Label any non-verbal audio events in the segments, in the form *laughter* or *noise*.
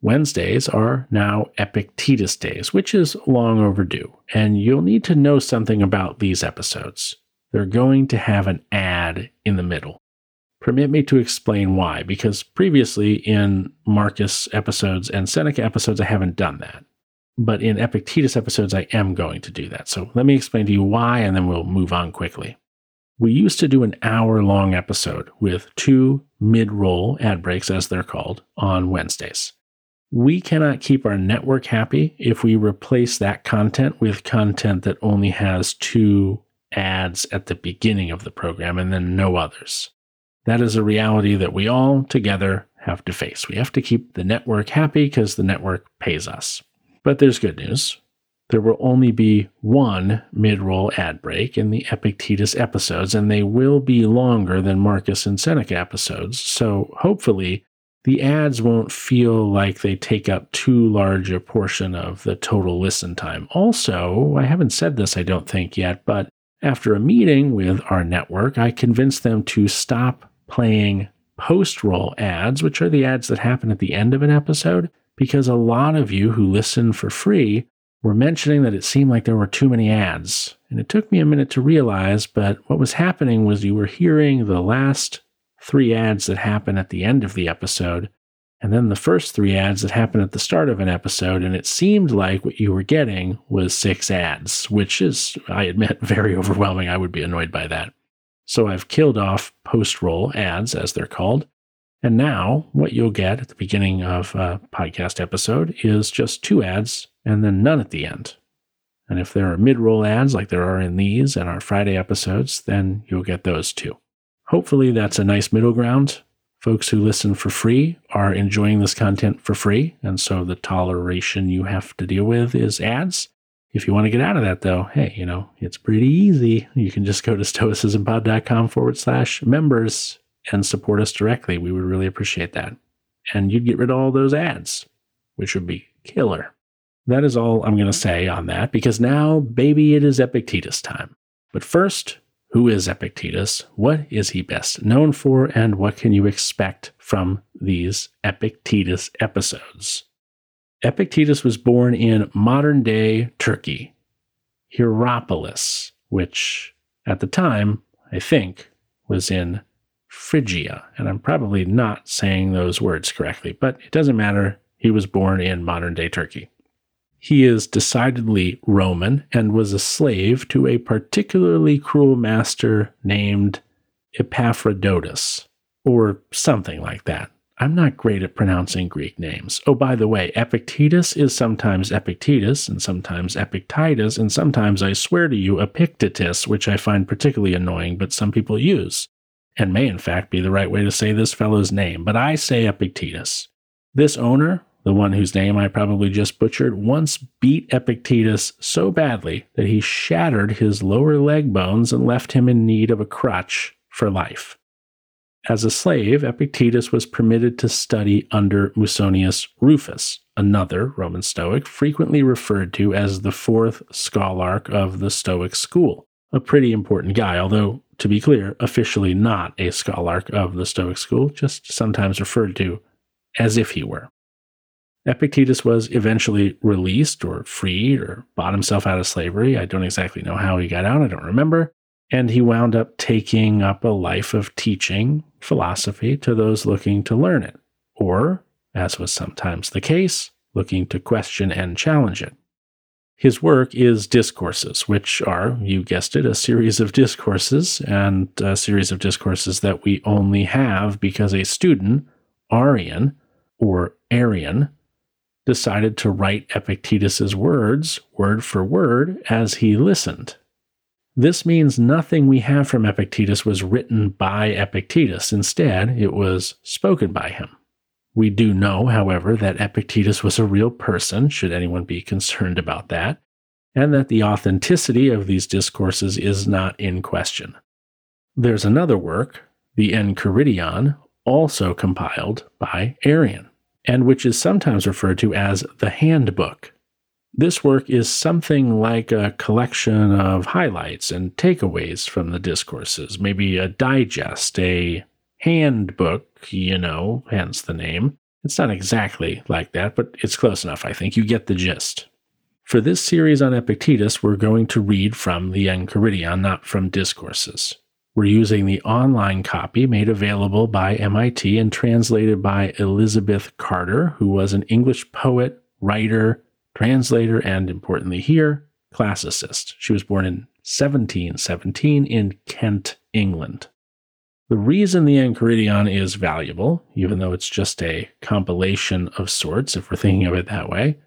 Wednesdays are now Epictetus days, which is long overdue, and you'll need to know something about these episodes. They're going to have an ad in the middle. Permit me to explain why, because previously in Marcus episodes and Seneca episodes, I haven't done that. But in Epictetus episodes, I am going to do that. So let me explain to you why, and then we'll move on quickly. We used to do an hour long episode with two mid roll ad breaks, as they're called, on Wednesdays. We cannot keep our network happy if we replace that content with content that only has two ads at the beginning of the program and then no others. That is a reality that we all together have to face. We have to keep the network happy because the network pays us. But there's good news. There will only be one mid roll ad break in the Epictetus episodes, and they will be longer than Marcus and Seneca episodes. So hopefully, the ads won't feel like they take up too large a portion of the total listen time. Also, I haven't said this, I don't think yet, but after a meeting with our network, I convinced them to stop playing post roll ads, which are the ads that happen at the end of an episode, because a lot of you who listen for free were mentioning that it seemed like there were too many ads. And it took me a minute to realize, but what was happening was you were hearing the last three ads that happen at the end of the episode, and then the first three ads that happen at the start of an episode. And it seemed like what you were getting was six ads, which is, I admit, *laughs* very overwhelming. I would be annoyed by that. So I've killed off post roll ads, as they're called. And now, what you'll get at the beginning of a podcast episode is just two ads and then none at the end. And if there are mid roll ads like there are in these and our Friday episodes, then you'll get those too. Hopefully, that's a nice middle ground. Folks who listen for free are enjoying this content for free. And so the toleration you have to deal with is ads. If you want to get out of that, though, hey, you know, it's pretty easy. You can just go to *laughs* stoicismpod.com forward slash members and support us directly. We would really appreciate that. And you'd get rid of all those ads, which would be killer. That is all I'm going to mm-hmm. say on that because now, baby, it is Epictetus time. But first, who is Epictetus? What is he best known for? And what can you expect from these Epictetus episodes? Epictetus was born in modern day Turkey, Hierapolis, which at the time, I think, was in Phrygia. And I'm probably not saying those words correctly, but it doesn't matter. He was born in modern day Turkey. He is decidedly Roman and was a slave to a particularly cruel master named Epaphroditus, or something like that. I'm not great at pronouncing Greek names. Oh, by the way, Epictetus is sometimes Epictetus and sometimes Epictetus, and sometimes I swear to you, Epictetus, which I find particularly annoying, but some people use, and may in fact be the right way to say this fellow's name, but I say Epictetus. This owner the one whose name I probably just butchered, once beat Epictetus so badly that he shattered his lower leg bones and left him in need of a crutch for life. As a slave, Epictetus was permitted to study under Musonius Rufus, another Roman Stoic, frequently referred to as the fourth scholarch of the Stoic school. A pretty important guy, although, to be clear, officially not a scholarch of the Stoic school, just sometimes referred to as if he were. Epictetus was eventually released or freed or bought himself out of slavery. I don't exactly know how he got out, I don't remember. And he wound up taking up a life of teaching philosophy to those looking to learn it, or, as was sometimes the case, looking to question and challenge it. His work is Discourses, which are, you guessed it, a series of discourses, and a series of discourses that we only have because a student, Arrian, or Arrian, decided to write Epictetus's words, word for word, as he listened. This means nothing we have from Epictetus was written by Epictetus. Instead, it was spoken by him. We do know, however, that Epictetus was a real person, should anyone be concerned about that, and that the authenticity of these discourses is not in question. There's another work, the Enchiridion, also compiled by Arrian, and which is sometimes referred to as the Handbook. This work is something like a collection of highlights and takeaways from the discourses, maybe a digest, a handbook, you know, hence the name. It's not exactly like that, but it's close enough, I think. You get the gist. For this series on Epictetus, we're going to read from the Enchiridion, not from discourses. We're using the online copy made available by MIT and translated by Elizabeth Carter, who was an English poet, writer, translator, and importantly here, classicist. She was born in 1717 in Kent, England. The reason the Enchiridion is valuable, even though it's just a compilation of sorts, if we're thinking of it that way,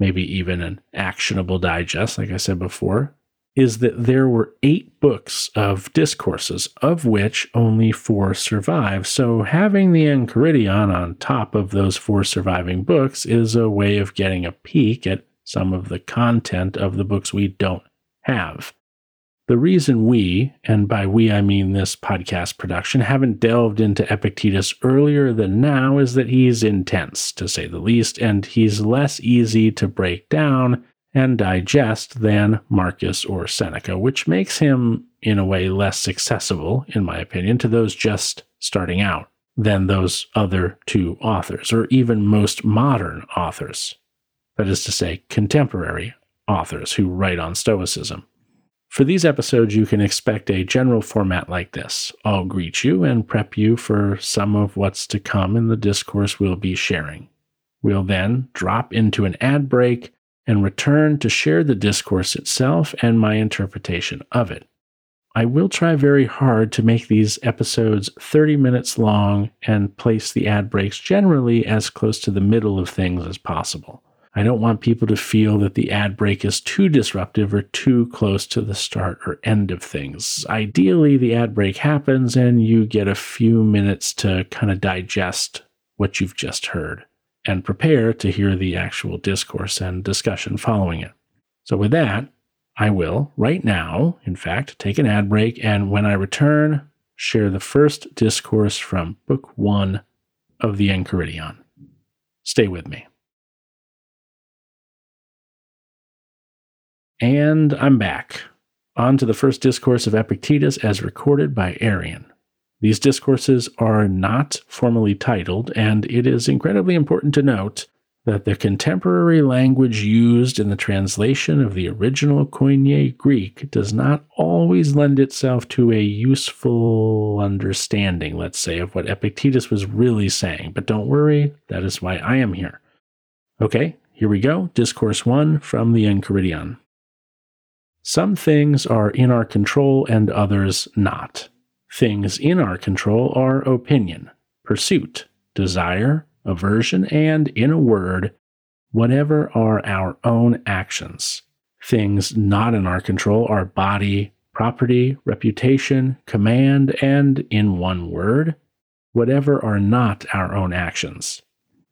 maybe even an actionable digest, like I said before, is that there were eight books of discourses, of which only four survive. So having the Enchiridion on top of those four surviving books is a way of getting a peek at some of the content of the books we don't have. The reason we, and by we I mean this podcast production, haven't delved into Epictetus earlier than now is that he's intense, to say the least, and he's less easy to break down and digest than Marcus or Seneca, which makes him, in a way, less accessible, in my opinion, to those just starting out than those other two authors, or even most modern authors. That is to say, contemporary authors who write on Stoicism. For these episodes, you can expect a general format like this. I'll greet you and prep you for some of what's to come in the discourse we'll be sharing. We'll then drop into an ad break and return to share the discourse itself and my interpretation of it. I will try very hard to make these episodes 30 minutes long and place the ad breaks generally as close to the middle of things as possible. I don't want people to feel that the ad break is too disruptive or too close to the start or end of things. Ideally, the ad break happens and you get a few minutes to kind of digest what you've just heard and prepare to hear the actual discourse and discussion following it. So, with that, I will, right now, in fact, take an ad break, and when I return, share the first discourse from Book One of the Enchiridion. Stay with me. And I'm back. On to the first discourse of Epictetus as recorded by Arrian. These discourses are not formally titled, and it is incredibly important to note that the contemporary language used in the translation of the original Koine Greek does not always lend itself to a useful understanding, let's say, of what Epictetus was really saying. But don't worry, that is why I am here. Okay, here we go. Discourse 1 from the Enchiridion. Some things are in our control and others not. Things in our control are opinion, pursuit, desire, aversion, and, in a word, whatever are our own actions. Things not in our control are body, property, reputation, command, and, in one word, whatever are not our own actions.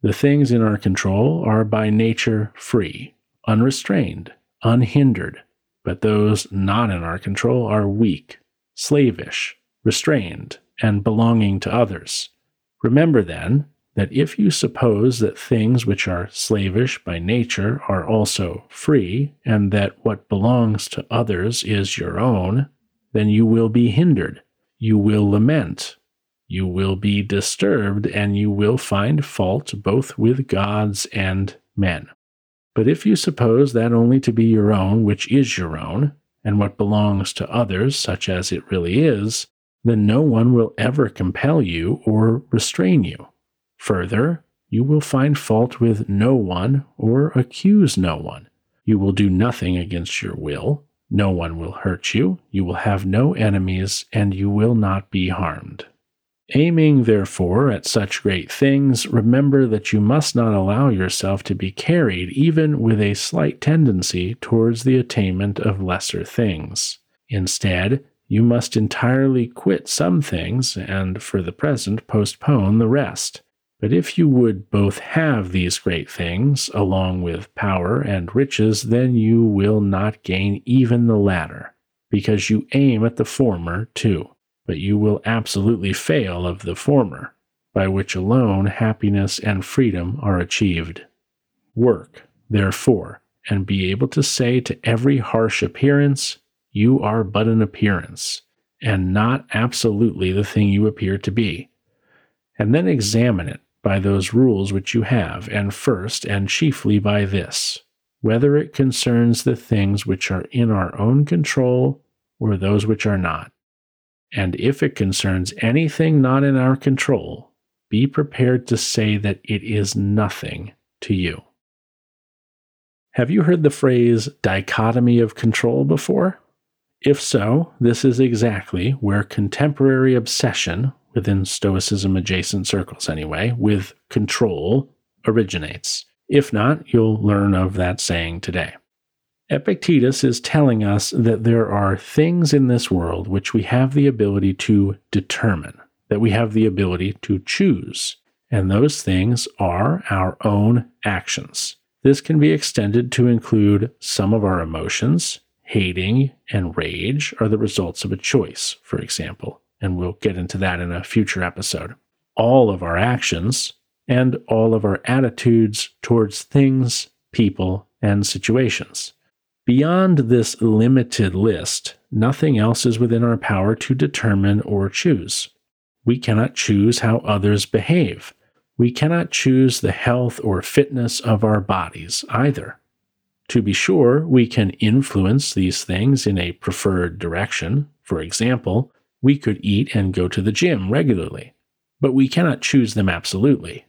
The things in our control are by nature free, unrestrained, unhindered, but those not in our control are weak, slavish, restrained, and belonging to others. Remember then that if you suppose that things which are slavish by nature are also free, and that what belongs to others is your own, then you will be hindered, you will lament, you will be disturbed, and you will find fault both with gods and men. But if you suppose that only to be your own which is your own, and what belongs to others such as it really is, then no one will ever compel you or restrain you. Further, you will find fault with no one or accuse no one. You will do nothing against your will. No one will hurt you. You will have no enemies, and you will not be harmed. Aiming, therefore, at such great things, remember that you must not allow yourself to be carried, even with a slight tendency, towards the attainment of lesser things. Instead, you must entirely quit some things and, for the present, postpone the rest. But if you would both have these great things, along with power and riches, then you will not gain even the latter, because you aim at the former too but you will absolutely fail of the former, by which alone happiness and freedom are achieved. Work, therefore, and be able to say to every harsh appearance, You are but an appearance, and not absolutely the thing you appear to be. And then examine it by those rules which you have, and first and chiefly by this whether it concerns the things which are in our own control or those which are not and if it concerns anything not in our control, be prepared to say that it is nothing to you. Have you heard the phrase dichotomy of control before? If so, this is exactly where contemporary obsession, within Stoicism adjacent circles anyway, with control originates. If not, you'll learn of that saying today. Epictetus is telling us that there are things in this world which we have the ability to determine, that we have the ability to choose, and those things are our own actions. This can be extended to include some of our emotions. Hating and rage are the results of a choice, for example, and we'll get into that in a future episode. All of our actions and all of our attitudes towards things, people, and situations. Beyond this limited list, nothing else is within our power to determine or choose. We cannot choose how others behave. We cannot choose the health or fitness of our bodies either. To be sure, we can influence these things in a preferred direction. For example, we could eat and go to the gym regularly, but we cannot choose them absolutely.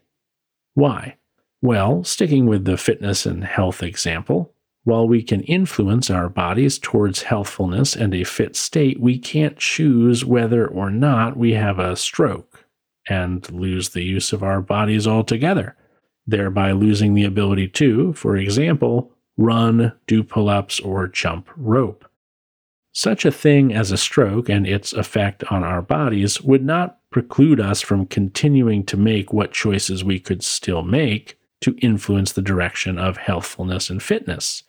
Why? Well, sticking with the fitness and health example, while we can influence our bodies towards healthfulness and a fit state, we can't choose whether or not we have a stroke and lose the use of our bodies altogether, thereby losing the ability to, for example, run, do pull ups, or jump rope. Such a thing as a stroke and its effect on our bodies would not preclude us from continuing to make what choices we could still make to influence the direction of healthfulness and fitness.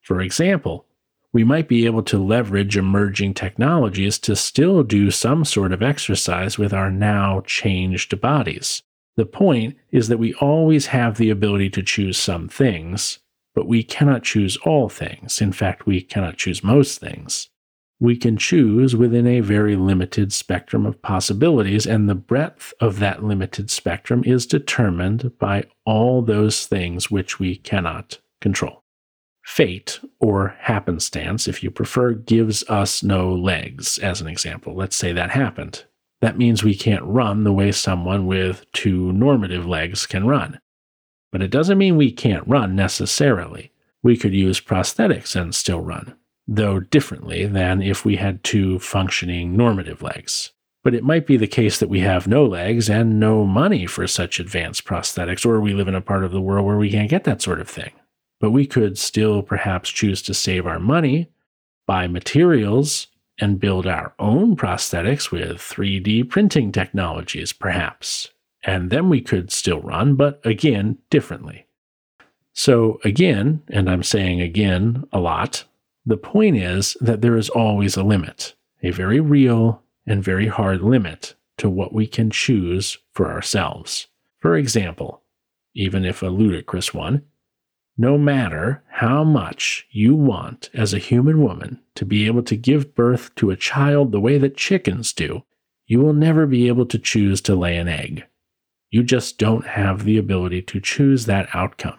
For example, we might be able to leverage emerging technologies to still do some sort of exercise with our now changed bodies. The point is that we always have the ability to choose some things, but we cannot choose all things. In fact, we cannot choose most things. We can choose within a very limited spectrum of possibilities, and the breadth of that limited spectrum is determined by all those things which we cannot control. Fate, or happenstance, if you prefer, gives us no legs, as an example. Let's say that happened. That means we can't run the way someone with two normative legs can run. But it doesn't mean we can't run necessarily. We could use prosthetics and still run, though differently than if we had two functioning normative legs. But it might be the case that we have no legs and no money for such advanced prosthetics, or we live in a part of the world where we can't get that sort of thing. But we could still perhaps choose to save our money, buy materials, and build our own prosthetics with 3D printing technologies, perhaps. And then we could still run, but again, differently. So, again, and I'm saying again a lot, the point is that there is always a limit, a very real and very hard limit to what we can choose for ourselves. For example, even if a ludicrous one, no matter how much you want as a human woman to be able to give birth to a child the way that chickens do, you will never be able to choose to lay an egg. You just don't have the ability to choose that outcome.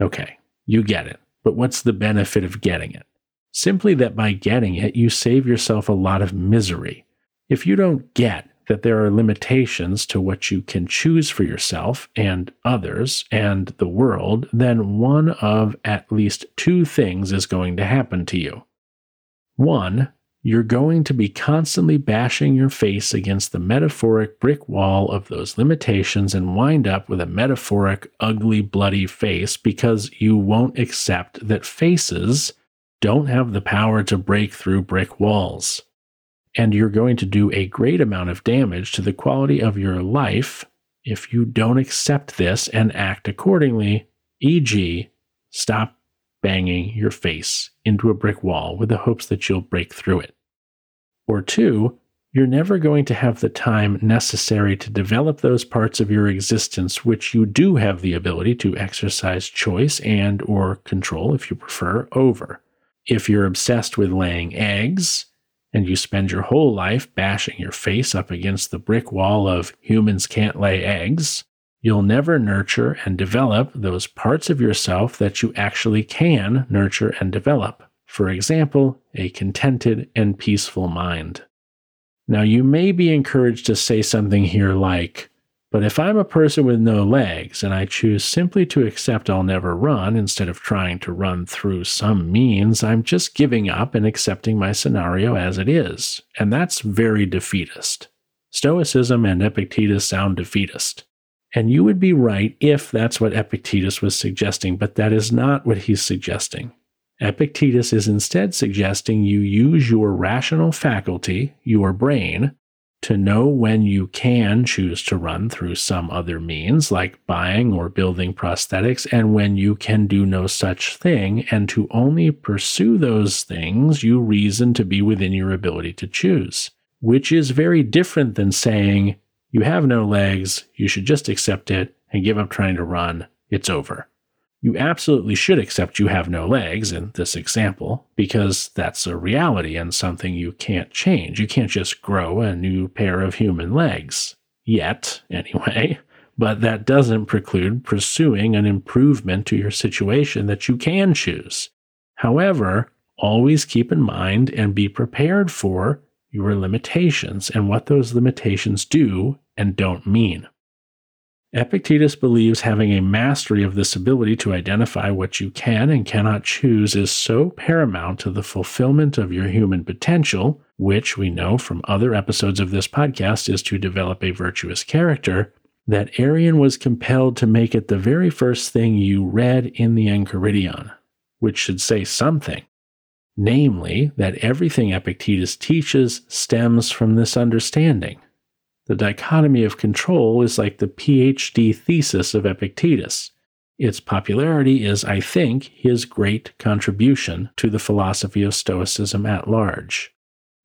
Okay, you get it. But what's the benefit of getting it? Simply that by getting it, you save yourself a lot of misery. If you don't get that there are limitations to what you can choose for yourself and others and the world, then one of at least two things is going to happen to you. One, you're going to be constantly bashing your face against the metaphoric brick wall of those limitations and wind up with a metaphoric, ugly, bloody face because you won't accept that faces don't have the power to break through brick walls. And you're going to do a great amount of damage to the quality of your life if you don't accept this and act accordingly, e.g., stop banging your face into a brick wall with the hopes that you'll break through it. Or two, you're never going to have the time necessary to develop those parts of your existence which you do have the ability to exercise choice and or control if you prefer over. If you're obsessed with laying eggs and you spend your whole life bashing your face up against the brick wall of humans can't lay eggs, you'll never nurture and develop those parts of yourself that you actually can nurture and develop. For example, a contented and peaceful mind. Now, you may be encouraged to say something here like, but if I'm a person with no legs and I choose simply to accept I'll never run instead of trying to run through some means, I'm just giving up and accepting my scenario as it is. And that's very defeatist. Stoicism and Epictetus sound defeatist. And you would be right if that's what Epictetus was suggesting, but that is not what he's suggesting. Epictetus is instead suggesting you use your rational faculty, your brain, to know when you can choose to run through some other means, like buying or building prosthetics, and when you can do no such thing, and to only pursue those things you reason to be within your ability to choose, which is very different than saying, you have no legs, you should just accept it and give up trying to run. It's over. You absolutely should accept you have no legs in this example because that's a reality and something you can't change. You can't just grow a new pair of human legs. Yet, anyway. *laughs* But that doesn't preclude pursuing an improvement to your situation that you can choose. However, always keep in mind and be prepared for your limitations and what those limitations do and don't mean. Epictetus believes having a mastery of this ability to identify what you can and cannot choose is so paramount to the fulfillment of your human potential, which we know from other episodes of this podcast is to develop a virtuous character, that Arrian was compelled to make it the very first thing you read in the Enchiridion, which should say something. Namely, that everything Epictetus teaches stems from this understanding. The dichotomy of control is like the PhD thesis of Epictetus. Its popularity is, I think, his great contribution to the philosophy of Stoicism at large.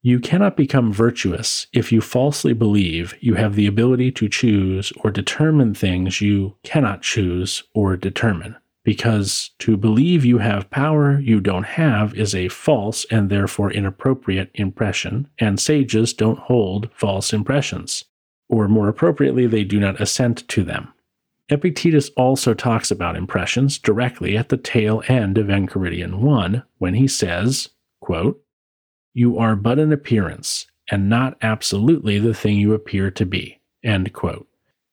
You cannot become virtuous if you falsely believe you have the ability to choose or determine things you cannot choose or determine. Because to believe you have power you don't have is a false and therefore inappropriate impression, and sages don't hold false impressions or more appropriately, they do not assent to them. Epictetus also talks about impressions directly at the tail end of Enchiridion 1 when he says, quote, You are but an appearance, and not absolutely the thing you appear to be. End quote.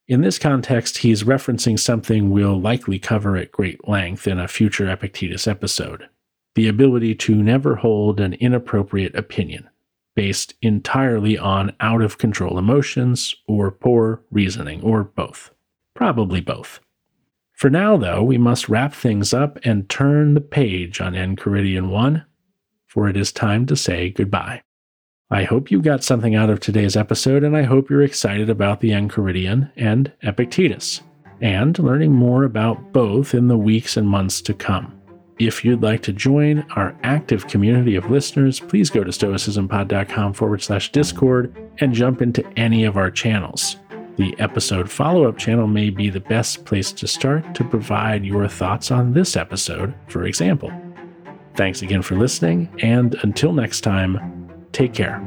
In this context, he's referencing something we'll likely cover at great length in a future Epictetus episode the ability to never hold an inappropriate opinion based entirely on out of control emotions or poor reasoning, or both. Probably both. For now, though, we must wrap things up and turn the page on Enchiridion 1, for it is time to say goodbye. I hope you got something out of today's episode, and I hope you're excited about the Enchiridion and Epictetus, and learning more about both in the weeks and months to come. If you'd like to join our active community of listeners, please go to stoicismpod.com forward slash discord and jump into any of our channels. The episode follow up channel may be the best place to start to provide your thoughts on this episode, for example. Thanks again for listening, and until next time, take care.